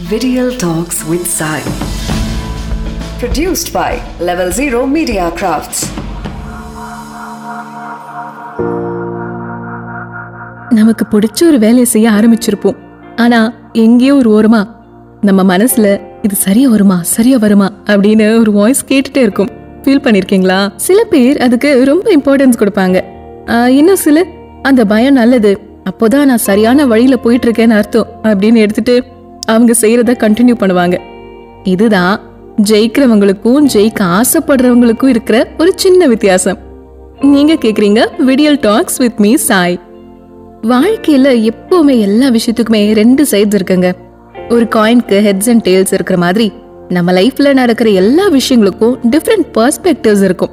Video Talks with Sai. Produced by Level Zero Media Crafts. நமக்கு பிடிச்ச ஒரு வேலையை செய்ய ஆரம்பிச்சிருப்போம் ஆனா எங்கேயோ ஒரு ஓரமா நம்ம மனசுல இது சரியா வருமா சரியா வருமா அப்படின்னு ஒரு வாய்ஸ் கேட்டுட்டே இருக்கும் ஃபீல் பண்ணிருக்கீங்களா சில பேர் அதுக்கு ரொம்ப இம்பார்ட்டன்ஸ் கொடுப்பாங்க ஆஹ் இன்னும் சில அந்த பயம் நல்லது அப்போதான் நான் சரியான வழியில போயிட்டு இருக்கேன்னு அர்த்தம் அப்படின்னு எடுத்துட்டு அவங்க செய்யறத கண்டினியூ பண்ணுவாங்க. இதுதான் ஜெயிக்கிறவங்களுக்கும் ஜெயிக்க ஆசைப்படுறவங்களுக்கும் இருக்கிற ஒரு சின்ன வித்தியாசம். நீங்க கேக்குறீங்க விடியல் டாக்ஸ் வித் மீ சாய் வாழ்க்கையில எப்பவுமே எல்லா விஷயத்துக்குமே ரெண்டு சைட்ஸ் இருக்குங்க. ஒரு காயின்க்கு ஹெட்ஸ் அண்ட் டேல்ஸ் இருக்கிற மாதிரி நம்ம லைஃப்ல நடக்கிற எல்லா விஷயங்களுக்கும் டிஃப்ரெண்ட் பர்ஸ்பெக்டிவ்ஸ் இருக்கும்.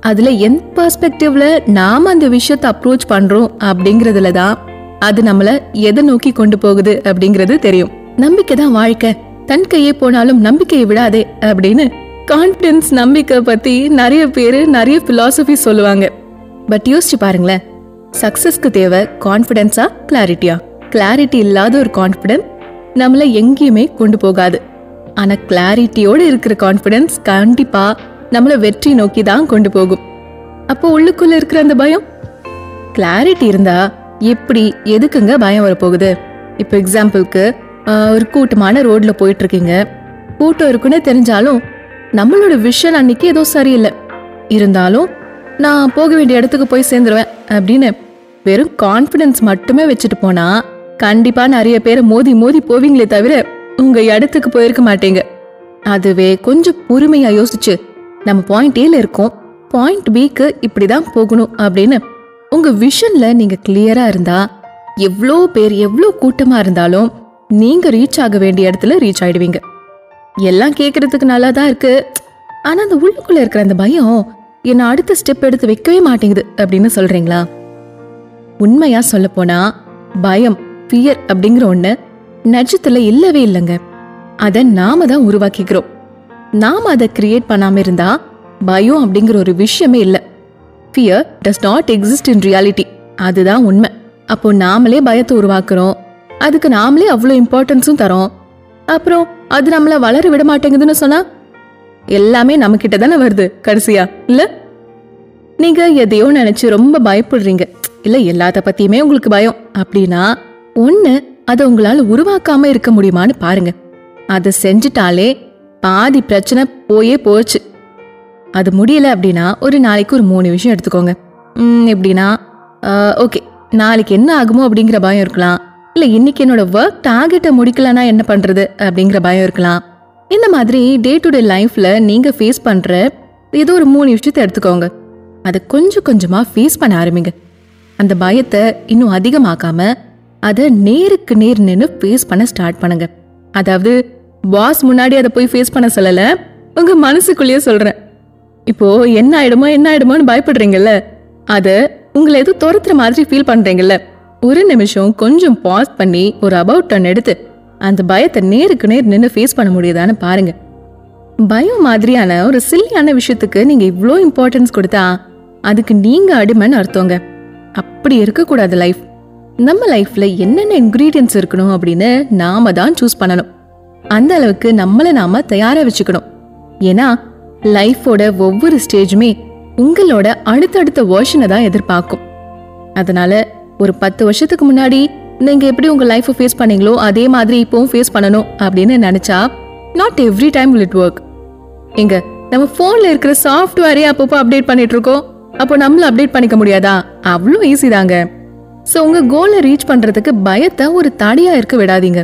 அதுல எந்த பர்ஸ்பெக்டிவ்ல நாம அந்த விஷயத்தை அப்ரோச் பண்றோம் அப்படிங்கறதுல தான் அது நம்மள எதை நோக்கி கொண்டு போகுது அப்படிங்கிறது தெரியும். நம்பிக்கை தான் வாழ்க்கை. தன் கையே போனாலும் நம்பிக்கையை விடாதே அப்படின்னு கான்ஃபிடென்ஸ் நம்பிக்கை பத்தி நிறைய பேர் நிறைய பிலாசபி சொல்லுவாங்க. பட் யோசிச்சு பாருங்களேன். சக்சஸ்க்கு தேவை கான்ஃபிடென்ஸா கிளாரிட்டியா கிளாரிட்டி இல்லாத ஒரு கான்ஃபிடென்ஸ் நம்மள எங்கேயுமே கொண்டு போகாது. ஆனா கிளாரிட்டியோட இருக்கிற கான்ஃபிடென்ஸ் கண்டிப்பா நம்மள வெற்றி நோக்கி தான் கொண்டு போகும். அப்போ உள்ளுக்குள்ள இருக்கிற அந்த பயம்? கிளாரிட்டி இருந்தா எப்படி எதுக்குங்க பயம் வரப்போகுது? இப்போ எக்ஸாம்பிளுக்கு ஒரு கூட்டமான ரோட்ல போயிட்டு இருக்கீங்க கூட்டம் இருக்குன்னு தெரிஞ்சாலும் நம்மளோட விஷன் அன்னைக்கு ஏதோ சரியில்லை. இருந்தாலும் நான் போக வேண்டிய இடத்துக்கு போய் சேர்ந்துருவேன் அப்படின்னு வெறும் கான்ஃபிடன்ஸ் மட்டுமே வச்சுட்டு போனா கண்டிப்பா நிறைய பேர் மோதி மோதி போவீங்களே தவிர உங்க இடத்துக்கு போயிருக்க மாட்டீங்க. அதுவே கொஞ்சம் பொறுமையா யோசிச்சு நம்ம பாயிண்ட் ஏல இருக்கோம். பாயிண்ட் பிக்கு இப்படிதான் போகணும் அப்படின்னு உங்க விஷன்ல நீங்க கிளியரா இருந்தா எவ்வளோ பேர் எவ்வளோ கூட்டமா இருந்தாலும் நீங்க ரீச் ஆக வேண்டிய இடத்துல ரீச் ஆயிடுவீங்க. எல்லாம் கேட்கறதுக்கு நல்லா தான் இருக்கு. ஆனா அந்த உள்ளுக்குள்ள இருக்கிற அந்த பயம் என்ன அடுத்த ஸ்டெப் எடுத்து வைக்கவே மாட்டேங்குது அப்படின்னு சொல்றீங்களா? உண்மையா சொல்ல போனா பயம் ஃபியர் அப்படிங்கிற ஒண்ணு நட்சத்துல இல்லவே இல்லைங்க. அதை நாம தான் உருவாக்கிக்கிறோம். நாம அதை கிரியேட் பண்ணாம இருந்தா பயம் அப்படிங்கிற ஒரு விஷயமே இல்லை. Fear does not exist in reality அதுதான் உண்மை. அப்போ நாமளே பயத்தை உருவாக்குறோம். அதுக்கு நாமளே அவ்வளோ இம்பார்ட்டன்ஸும் தரோம். அப்புறம் அது நம்மள வளர விட மாட்டேங்குதுன்னு சொன்னா எல்லாமே நம்ம கிட்ட தானே வருது கடைசியா இல்ல? நீங்க எதையோ நினைச்சு ரொம்ப பயப்படுறீங்க. இல்ல எல்லாத்த பத்தியுமே உங்களுக்கு பயம். அப்படின்னா ஒண்ணு அதை உங்களால உருவாக்காம இருக்க முடியுமான்னு பாருங்க. அதை செஞ்சுட்டாலே பாதி பிரச்சனை போயே போச்சு. அது முடியல அப்படின்னா ஒரு நாளைக்கு ஒரு மூணு விஷயம் எடுத்துக்கோங்க. ம், எப்படின்னா ஓகே நாளைக்கு என்ன ஆகுமோ அப்படிங்கிற பயம் இருக்கலாம். இல்லை இன்னைக்கு என்னோட ஒர்க் டார்கெட்டை முடிக்கலனா என்ன பண்ணுறது அப்படிங்கிற பயம் இருக்கலாம். இந்த மாதிரி டே டு டே லைஃப்பில் நீங்கள் ஃபேஸ் பண்ணுற ஏதோ ஒரு மூணு விஷயத்தை எடுத்துக்கோங்க. அதை கொஞ்சம் கொஞ்சமாக ஃபேஸ் பண்ண ஆரம்பிங்க. அந்த பயத்தை இன்னும் அதிகமாக்காம அதை நேருக்கு நேர் நின்று ஃபேஸ் பண்ண ஸ்டார்ட் பண்ணுங்க. அதாவது பாஸ் முன்னாடி அதை போய் ஃபேஸ் பண்ண சொல்லல உங்க மனசுக்குள்ளேயே சொல்றேன். இப்போ என்ன ஆயிடுமோ என்ன ஆயிடுமோன்னு பயப்படுறீங்கல்ல அதை உங்களை எதுவும் துரத்துற மாதிரி ஃபீல் பண்றீங்கல்ல ஒரு நிமிஷம் கொஞ்சம் பாஸ் பண்ணி ஒரு அபவுட் டர்ன் எடுத்து அந்த பயத்தை நேருக்கு நேர் நின்று ஃபேஸ் பண்ண முடியுதான்னு பாருங்க. பயம் மாதிரியான ஒரு சில்லியான விஷயத்துக்கு நீங்க இவ்ளோ இம்பார்ட்டன்ஸ் கொடுத்தா அதுக்கு நீங்க அடிமைன்னு அர்த்தங்க. அப்படி இருக்கக்கூடாது லைஃப் நம்ம லைஃப்ல என்னென்ன இன்க்ரீடியன்ஸ் இருக்கணும் அப்படின்னு நாம தான் சூஸ் பண்ணணும். அந்த அளவுக்கு நம்மளை நாம தயாரா வச்சுக்கணும். ஏன்னா லைஃபோட ஒவ்வொரு ஸ்டேஜுமே உங்களோட அடுத்தடுத்த வேர்ஷனை தான் எதிர்பார்க்கும். அதனால ஒரு பத்து வருஷத்துக்கு முன்னாடி நீங்க எப்படி உங்க லைஃப்பை ஃபேஸ் பண்ணீங்களோ அதே மாதிரி இப்போவும் ஃபேஸ் பண்ணணும் அப்படின்னு நினைச்சா not every time will it work எங்க நம்ம போன்ல இருக்கிற சாஃப்ட்வேரே அப்பப்போ அப்டேட் பண்ணிட்டு இருக்கோம். அப்போ நம்மள அப்டேட் பண்ணிக்க முடியாதா? அவ்வளோ ஈஸி தாங்க. ஸோ உங்க கோலை ரீச் பண்றதுக்கு பயத்தை ஒரு தடையா இருக்க விடாதீங்க.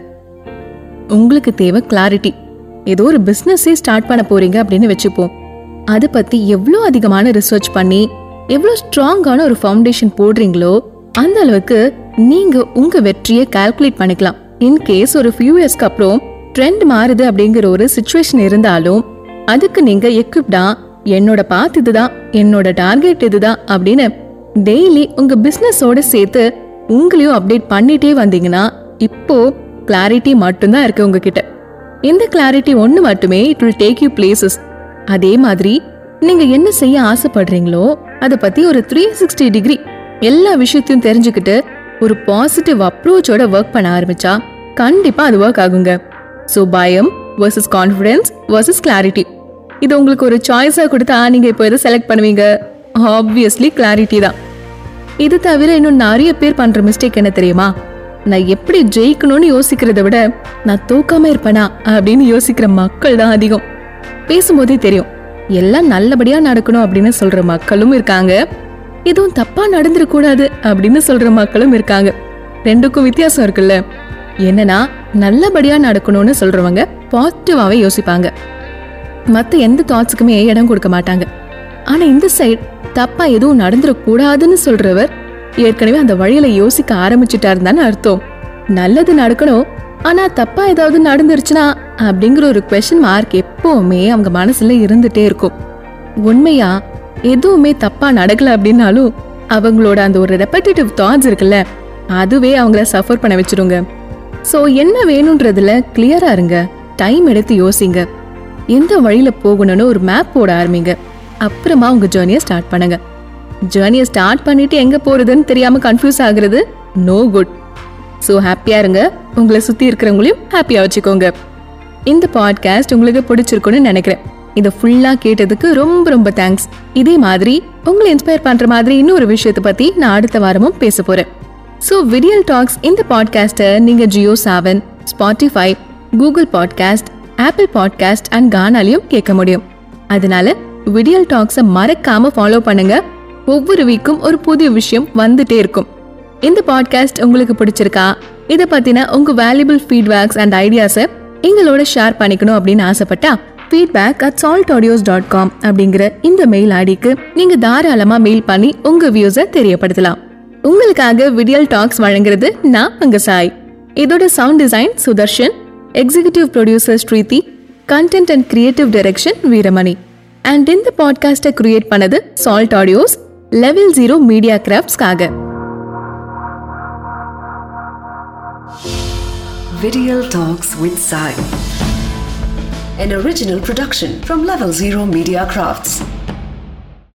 உங்களுக்கு தேவை கிளாரிட்டி ஏதோ ஒரு பிஸ்னஸே ஸ்டார்ட் பண்ண போறீங்க அப்படின்னு வச்சுப்போம். அதை பத்தி எவ்வளோ அதிகமான ரிசர்ச் பண்ணி எவ்வளோ ஸ்ட்ராங்கான ஒரு ஃபவுண்டேஷன் போடுறீங்களோ அந்த அளவுக்கு நீங்க உங்க வெற்றியை கால்குலேட் பண்ணிக்கலாம். இன் கேஸ் ஒரு ஃபியூ இயர்ஸ்க்கு அப்புறம் ட்ரெண்ட் மாறுது அப்படிங்கிற ஒரு சுச்சுவேஷன் இருந்தாலும் அதுக்கு நீங்க எக்யூப்டா என்னோட பாத் இதுதான் என்னோட டார்கெட் இதுதான் அப்படின்னு டெய்லி உங்க பிசினஸோட சேர்த்து உங்களையும் அப்டேட் பண்ணிட்டே வந்தீங்கன்னா இப்போ கிளாரிட்டி மட்டும்தான் இருக்கு உங்ககிட்ட. இந்த கிளாரிட்டி ஒன்று மட்டுமே it will take you places அதே மாதிரி நீங்க என்ன செய்ய ஆசைப்படுறீங்களோ அதை பத்தி ஒரு த்ரீ சிக்ஸ்டி டிகிரி எல்லா விஷயத்தையும் தெரிஞ்சுக்கிட்டு ஒரு பாசிட்டிவ் அப்ரோச்சோட ஒர்க் பண்ண ஆரம்பிச்சா கண்டிப்பா அது ஒர்க் ஆகுங்க. ஸோ பயம் வர்சஸ் கான்ஃபிடென்ஸ் வர்சஸ் கிளாரிட்டி இது உங்களுக்கு ஒரு சாய்ஸாக கொடுத்தா நீங்கள் இப்போ எதை செலக்ட் பண்ணுவீங்க? ஆப்வியஸ்லி கிளாரிட்டி தான். இது தவிர இன்னும் நிறைய பேர் பண்ணுற மிஸ்டேக் என்ன தெரியுமா? நான் எப்படி ஜெயிக்கணும்னு யோசிக்கிறத விட நான் தோக்காம இருப்பேனா அப்படின்னு யோசிக்கிற மக்கள் தான் அதிகம். பேசும்போதே தெரியும். எல்லாம் நல்லபடியாக நடக்கணும் அப்படின்னு சொல்கிற மக்களும் இருக்காங்க. எதுவும் தப்பா நடந்துடக்கூடாது அப்படின்னு சொல்ற மக்களும் இருக்காங்க. ரெண்டுக்கும் வித்தியாசம் இருக்குல்ல. என்னன்னா நல்லபடியா நடக்கணும்னு சொல்றவங்க பாசிட்டிவாவே யோசிப்பாங்க. மத்த எந்த தாட்ஸுக்குமே இடம் கொடுக்க மாட்டாங்க. ஆனா இந்த சைடு தப்பா எதுவும் நடந்துடக்கூடாதுன்னு சொல்றவர் ஏற்கனவே அந்த வழியில யோசிக்க ஆரம்பிச்சுட்டாருந்தான்னு அர்த்தம். நல்லது நடக்கணும் ஆனா தப்பா ஏதாவது நடந்துருச்சுனா அப்படிங்கிற ஒரு கொஷின் மார்க் எப்பவுமே அவங்க மனசுல இருந்துட்டே இருக்கும். உண்மையா எதுவுமே தப்பா நடக்கல அப்படின்னாலும் அவங்களோட அந்த ஒரு ரெப்படேட்டிவ் தாட்ஸ் இருக்குல்ல அதுவே அவங்கள சஃபர் பண்ண வச்சிருங்க. ஸோ என்ன வேணுன்றதுல கிளியரா இருங்க. டைம் எடுத்து யோசிங்க. எந்த வழியில போகணும்னு ஒரு மேப் போட ஆரம்பிங்க. அப்புறமா உங்க ஜேர்னியை ஸ்டார்ட் பண்ணுங்க. ஜேர்னியை ஸ்டார்ட் பண்ணிட்டு எங்க போறதுன்னு தெரியாம கன்ஃபியூஸ் ஆகுறது? நோ குட் ஸோ ஹாப்பியா இருங்க. உங்களை சுத்தி இருக்கிறவங்களையும் ஹாப்பியா வச்சுக்கோங்க. இந்த பாட்காஸ்ட் உங்களுக்கு பிடிச்சிருக்குன்னு நினைக்கிறேன். இதை ஃபுல்லாக கேட்டதுக்கு ரொம்ப ரொம்ப தேங்க்ஸ் இதே மாதிரி உங்களை இன்ஸ்பயர் பண்ற மாதிரி இன்னொரு விஷயத்தை பத்தி நான் அடுத்த வாரமும் பேச போறேன். ஸோ விடியல் டாக்ஸ் இந்த பாட்காஸ்ட்டை நீங்க Jio Saavn Spotify Google podcast Apple podcast and கானாலையும் கேட்க முடியும். அதனால விடியல் டாக்ஸை மறக்காம ஃபாலோ பண்ணுங்க. ஒவ்வொரு வீக்கும் ஒரு புதிய விஷயம் வந்துட்டே இருக்கும். இந்த பாட்காஸ்ட் உங்களுக்கு பிடிச்சிருக்கா? இதை பத்தின உங்க வேல்யூபிள் ஃபீட்பேக்ஸ் அண்ட் ஐடியாஸை எங்களோட ஷேர் பண்ணிக்கணும் அப்படின்னு ஆசைப்பட்டா feedback at Salt Audios dot com அப்படிங்கிற இந்த மெயில் ஐடிக்கு நீங்கள் தாராளமாக மெயில் பண்ணி உங்கள் வியூஸை தெரியப்படுத்தலாம். உங்களுக்காக விடியல் டாக்ஸ் வழங்குறது நான் உங்கள் சாய். இதோட sound design Sudarshan executive producer Sridhi content and creative direction Veeramani. And இந்த பாட்காஸ்ட்டை கிரியேட் பண்ணது Salt Audios Level Zero Media கிராஃப்ட்ஸ்க்காக Video Talks with Sai. An original production from Level Zero Media Crafts.